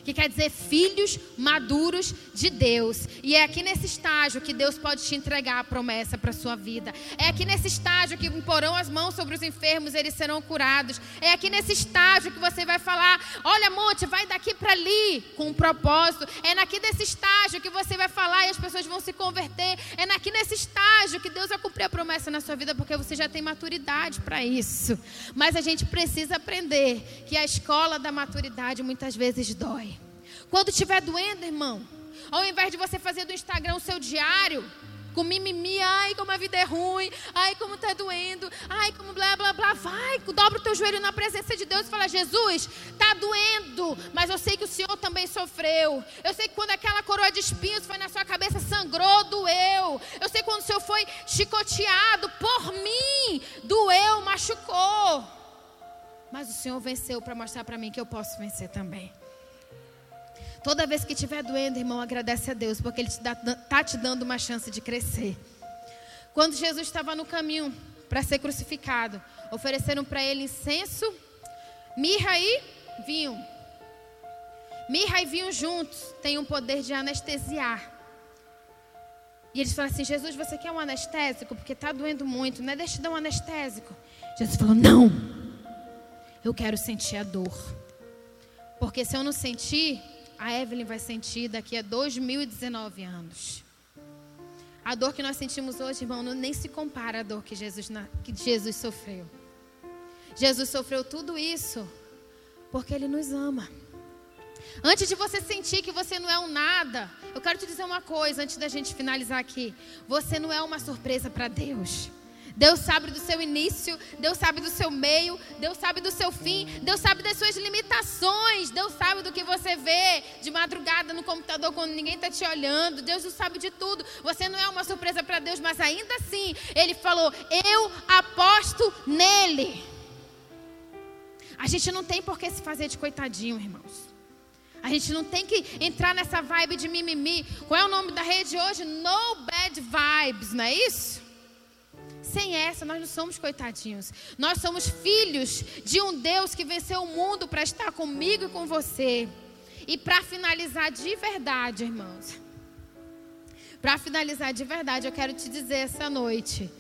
que quer dizer filhos maduros de Deus. E é aqui nesse estágio que Deus pode te entregar a promessa para a sua vida. É aqui nesse estágio que imporão as mãos sobre os enfermos, eles serão curados. É aqui nesse estágio que você vai falar: olha, monte, vai daqui para ali, com um propósito. É aqui nesse estágio que você vai falar e as pessoas vão se converter. É aqui nesse estágio que Deus vai cumprir a promessa na sua vida, porque você já tem maturidade para isso. Mas a gente precisa aprender que a escola da maturidade muitas vezes dói. Quando estiver doendo, irmão, ao invés de você fazer do Instagram o seu diário, com mimimi, ai como a vida é ruim, ai como está doendo, ai como blá blá blá, vai, dobra o teu joelho na presença de Deus e fala: Jesus, está doendo, mas eu sei que o Senhor também sofreu. Eu sei que quando aquela coroa de espinhos foi na sua cabeça, sangrou, doeu. Eu sei que quando o Senhor foi chicoteado por mim, doeu, machucou. Mas o Senhor venceu para mostrar para mim que eu posso vencer também. Toda vez que estiver doendo, irmão, agradece a Deus, porque Ele está te dando uma chance de crescer. Quando Jesus estava no caminho para ser crucificado, ofereceram para ele incenso, mirra e vinho. Mirra e vinho juntos têm um poder de anestesiar. E eles falaram assim: Jesus, você quer um anestésico? Porque está doendo muito, né? Deixa eu dar um anestésico. Jesus falou: Não, eu quero sentir a dor. Porque se eu não sentir, a Evelyn vai sentir daqui a 2019 anos. A dor que nós sentimos hoje, irmão, nem se compara à dor que Jesus, que Jesus sofreu. Jesus sofreu tudo isso porque Ele nos ama. Antes de você sentir que você não é um nada, eu quero te dizer uma coisa antes da gente finalizar aqui. Você não é uma surpresa para Deus. Deus sabe do seu início, Deus sabe do seu meio, Deus sabe do seu fim, Deus sabe das suas limitações, Deus sabe do que você vê de madrugada no computador quando ninguém está te olhando, Deus sabe de tudo. Você não é uma surpresa para Deus, mas ainda assim, Ele falou: Eu aposto nele. A gente não tem por que se fazer de coitadinho, irmãos. A gente não tem que entrar nessa vibe de mimimi. Qual é o nome da rede hoje? No Bad Vibes, não é isso? Sem essa, nós não somos coitadinhos. Nós somos filhos de um Deus que venceu o mundo para estar comigo e com você. E para finalizar de verdade, irmãos. Para finalizar de verdade, eu quero te dizer essa noite.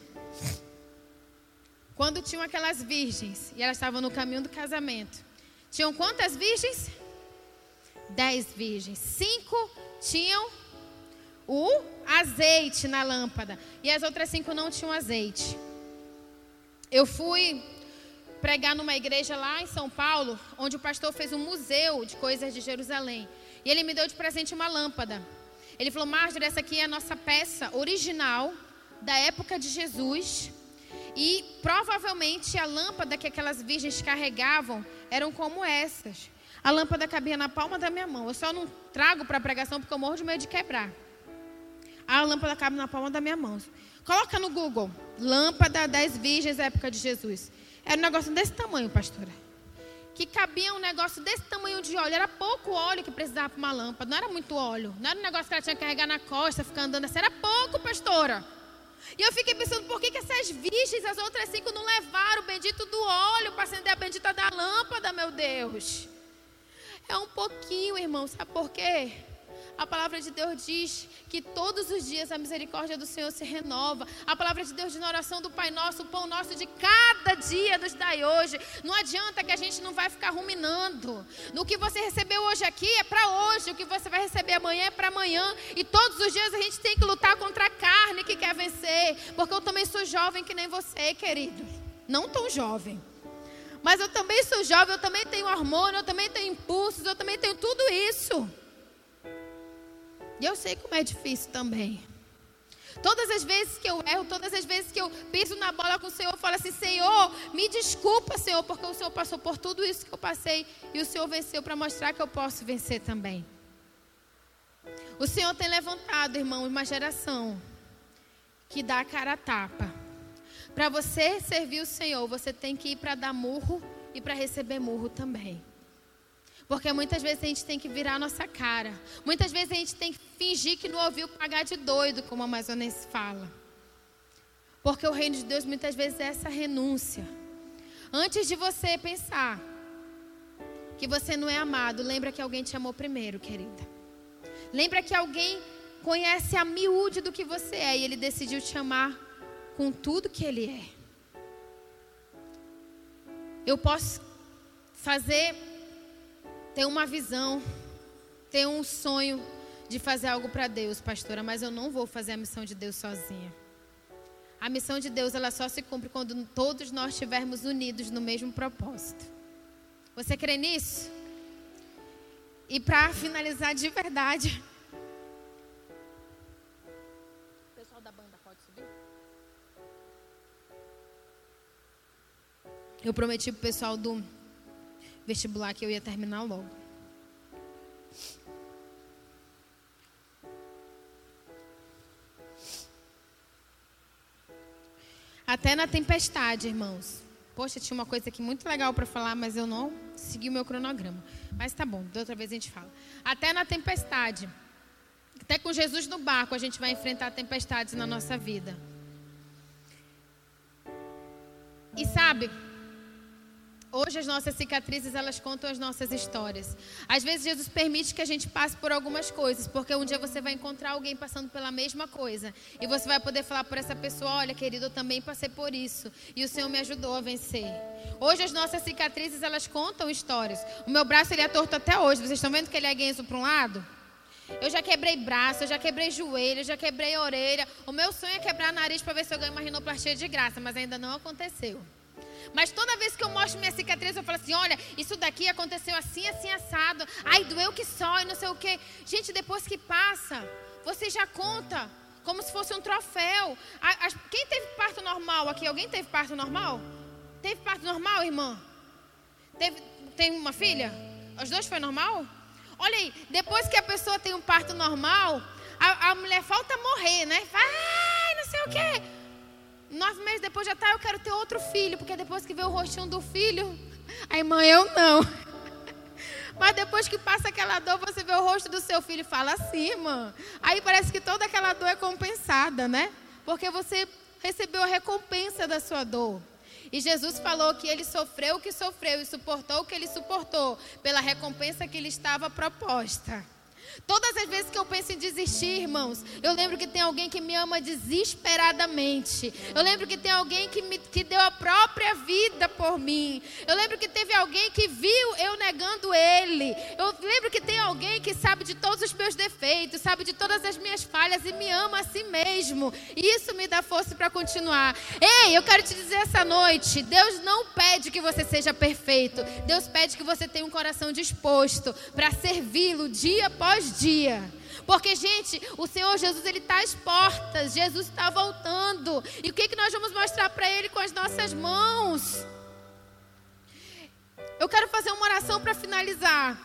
Quando tinham aquelas virgens e elas estavam no caminho do casamento, tinham quantas virgens? Dez virgens. Cinco tinham o azeite na lâmpada. E as outras cinco não tinham azeite. Eu fui pregar numa igreja lá em São Paulo, onde o pastor fez um museu de coisas de Jerusalém. E ele me deu de presente uma lâmpada. Ele falou: Marjorie, essa aqui é a nossa peça original da época de Jesus. E provavelmente a lâmpada que aquelas virgens carregavam eram como essas. A lâmpada cabia na palma da minha mão. Eu só não trago para pregação porque eu morro de medo de quebrar. A lâmpada cabe na palma da minha mão. Coloca no Google, lâmpada das virgens época de Jesus. Era um negócio desse tamanho, pastora. Que cabia um negócio desse tamanho de óleo. Era pouco óleo que precisava para uma lâmpada. Não era muito óleo. Não era um negócio que ela tinha que carregar na costa, ficar andando assim. Era pouco, pastora. E eu fiquei pensando, por que, que essas virgens, as outras cinco, não levaram o bendito do óleo para acender a bendita da lâmpada, meu Deus? É um pouquinho, irmão. Sabe por quê? A palavra de Deus diz que todos os dias a misericórdia do Senhor se renova. A palavra de Deus diz na oração do Pai Nosso, o pão nosso de cada dia nos dai hoje. Não adianta que a gente não vai ficar ruminando. No que você recebeu hoje aqui é para hoje, o que você vai receber amanhã é para amanhã. E todos os dias a gente tem que lutar contra a carne que quer vencer. Porque eu também sou jovem que nem você, querido. Não tão jovem. Mas eu também sou jovem, eu também tenho hormônio, eu também tenho impulsos, eu também tenho tudo isso. E eu sei como é difícil também. Todas as vezes que eu erro, todas as vezes que eu piso na bola com o Senhor, eu falo assim: Senhor, me desculpa, Senhor, porque o Senhor passou por tudo isso que eu passei e o Senhor venceu para mostrar que eu posso vencer também. O Senhor tem levantado, irmão, uma geração que dá a cara a tapa. Para você servir o Senhor, você tem que ir para dar murro e para receber murro também. Porque muitas vezes a gente tem que virar a nossa cara. Muitas vezes a gente tem que fingir que não ouviu pagar de doido, como a amazonense fala. Porque o reino de Deus muitas vezes é essa renúncia. Antes de você pensar que você não é amado, lembra que alguém te amou primeiro, querida. Lembra que alguém conhece a miúde do que você é e ele decidiu te amar com tudo que ele é. Eu posso fazer, ter uma visão, ter um sonho de fazer algo para Deus, pastora, mas eu não vou fazer a missão de Deus sozinha. A missão de Deus ela só se cumpre quando todos nós estivermos unidos no mesmo propósito. Você crê nisso? E para finalizar de verdade, o pessoal da banda pode subir? Eu prometi pro pessoal do vestibular que eu ia terminar logo. Até na tempestade, irmãos. Poxa, tinha uma coisa aqui muito legal para falar, mas eu não segui o meu cronograma. Mas tá bom, da outra vez a gente fala. Até na tempestade. Até com Jesus no barco a gente vai enfrentar tempestades na nossa vida. E sabe, Hoje as nossas cicatrizes, elas contam as nossas histórias. Às vezes Jesus permite que a gente passe por algumas coisas, porque um dia você vai encontrar alguém passando pela mesma coisa, e você vai poder falar por essa pessoa, olha, querido, eu também passei por isso, e o Senhor me ajudou a vencer. Hoje as nossas cicatrizes, elas contam histórias. O meu braço ele é torto até hoje. Vocês estão vendo que ele é guenzo para um lado? Eu já quebrei braço, eu já quebrei joelho, eu já quebrei orelha. O meu sonho é quebrar nariz para ver se eu ganho uma rinoplastia de graça, mas ainda não aconteceu. Mas toda vez que eu mostro minha cicatriz, eu falo assim: olha, isso daqui aconteceu assim, assim, assado. Ai, doeu que só e não sei o quê. Gente, depois que passa, você já conta como se fosse um troféu. Quem teve parto normal aqui? Alguém teve parto normal? Teve parto normal, irmã? Teve, tem uma filha? Os dois foi normal? Olha aí, depois que a pessoa tem um parto normal, a, a mulher falta morrer, né? Ai, não sei o quê. Nove meses depois já tá, eu quero ter outro filho, porque depois que vê o rostinho do filho, (laughs) aí mãe, eu não. (laughs) Mas depois que passa aquela dor, você vê o rosto do seu filho e fala assim, irmã. Aí parece que toda aquela dor é compensada, né? Porque você recebeu a recompensa da sua dor. E Jesus falou que ele sofreu o que sofreu e suportou o que ele suportou, pela recompensa que lhe estava proposta. Todas as vezes que eu penso em desistir, irmãos, eu lembro que tem alguém que me ama desesperadamente. Eu lembro que tem alguém que, me, que deu a própria vida por mim. Eu lembro que teve alguém que viu eu negando ele. Eu lembro que tem alguém que sabe de todos os meus defeitos, sabe de todas as minhas falhas e me ama a si mesmo. E isso me dá força para continuar. Ei, eu quero te dizer essa noite: Deus não pede que você seja perfeito. Deus pede que você tenha um coração disposto para servi-lo dia após dia. Porque, gente, o Senhor Jesus, Ele está às portas. Jesus está voltando. E o que, que nós vamos mostrar para Ele com as nossas mãos? Eu quero fazer uma oração para finalizar.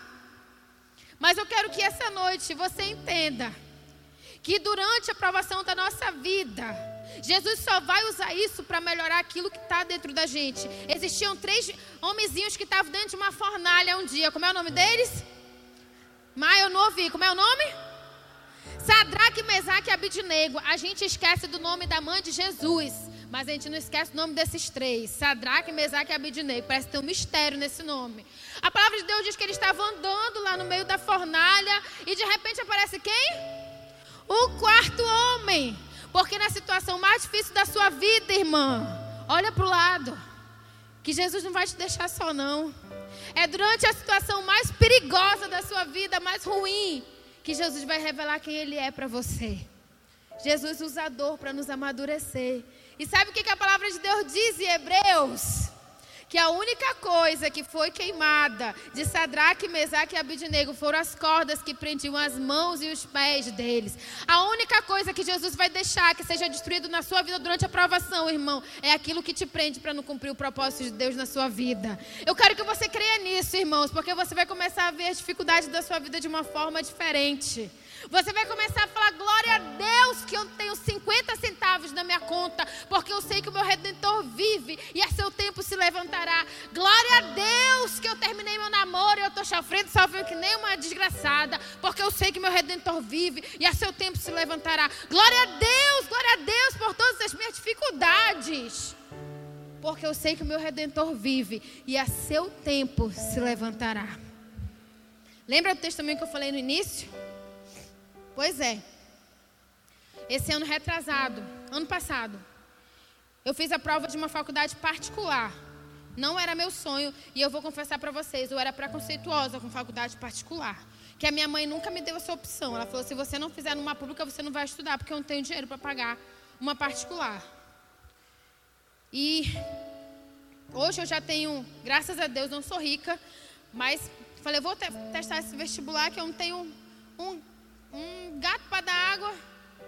Mas eu quero que essa noite você entenda que durante a provação da nossa vida, Jesus só vai usar isso para melhorar aquilo que está dentro da gente. Existiam três homenzinhos que estavam dentro de uma fornalha um dia. Como é o nome deles? Mas eu não ouvi. Como é o nome? Sadraque, Mesaque e Abidnego. A gente esquece do nome da mãe de Jesus. Mas a gente não esquece o nome desses três. Sadraque, Mesaque e Abidnego. Parece ter um mistério nesse nome. A palavra de Deus diz que eles estavam andando lá no meio da fornalha. E de repente aparece quem? O quarto homem. Porque na situação mais difícil da sua vida, irmã, olha para o lado. Que Jesus não vai te deixar só, não. É durante a situação mais perigosa da sua vida, mais ruim, que Jesus vai revelar quem Ele é para você. Jesus usa a dor para nos amadurecer. E sabe o que a palavra de Deus diz em Hebreus? Que a única coisa que foi queimada de Sadraque, Mesaque e Abidnego foram as cordas que prendiam as mãos e os pés deles. A única coisa que Jesus vai deixar que seja destruído na sua vida durante a provação, irmão, é aquilo que te prende para não cumprir o propósito de Deus na sua vida. Eu quero que você creia nisso, irmãos, porque você vai começar a ver as dificuldades da sua vida de uma forma diferente. Você vai começar a falar: glória a Deus que eu tenho 50 centavos na minha conta, porque eu sei que o meu redentor vive e a seu tempo se levantará. Glória a Deus que eu terminei meu namoro e eu estou sofrendo, sofrendo que nem uma desgraçada, porque eu sei que meu redentor vive e a seu tempo se levantará. Glória a Deus, glória a Deus por todas as minhas dificuldades. porque eu sei que o meu redentor vive e a seu tempo se levantará. Lembra do testemunho que eu falei no início? Pois é. Esse ano retrasado, ano passado, eu fiz a prova de uma faculdade particular. Não era meu sonho e eu vou confessar para vocês, eu era preconceituosa com faculdade particular. Que a minha mãe nunca me deu essa opção. Ela falou: se você não fizer numa pública, você não vai estudar, porque eu não tenho dinheiro para pagar uma particular. E hoje eu já tenho, graças a Deus, não sou rica, mas falei: vou te testar esse vestibular que eu não tenho um, um gato para dar água.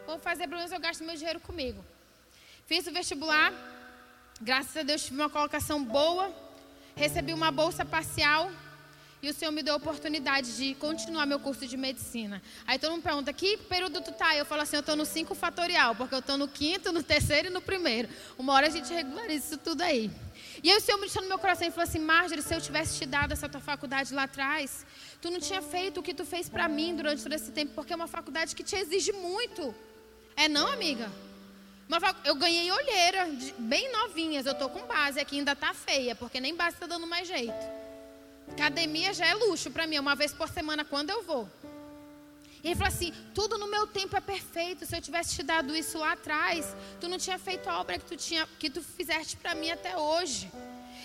Vou fazer, pelo menos eu gasto meu dinheiro comigo. Fiz o vestibular, graças a Deus tive uma colocação boa, recebi uma bolsa parcial e o Senhor me deu a oportunidade de continuar meu curso de medicina. Aí todo mundo pergunta, que período tu tá? Eu falo assim, eu estou no 5 fatorial, porque eu estou no quinto, no terceiro e no primeiro. Uma hora a gente regulariza isso tudo aí. E aí o Senhor me deixou no meu coração e falou assim, Marjorie, se eu tivesse te dado essa tua faculdade lá atrás, tu não tinha feito o que tu fez para mim durante todo esse tempo, porque é uma faculdade que te exige muito. É não, amiga? Eu ganhei olheira, bem novinhas. Eu tô com base aqui, ainda tá feia, porque nem base tá dando mais jeito. Academia já é luxo para mim, uma vez por semana quando eu vou. E ele falou assim: tudo no meu tempo é perfeito. Se eu tivesse te dado isso lá atrás, tu não tinha feito a obra que tu, tinha, que tu fizeste para mim até hoje.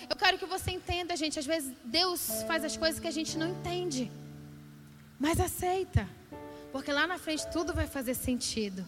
Eu quero que você entenda, gente. Às vezes Deus faz as coisas que a gente não entende, mas aceita, porque lá na frente tudo vai fazer sentido.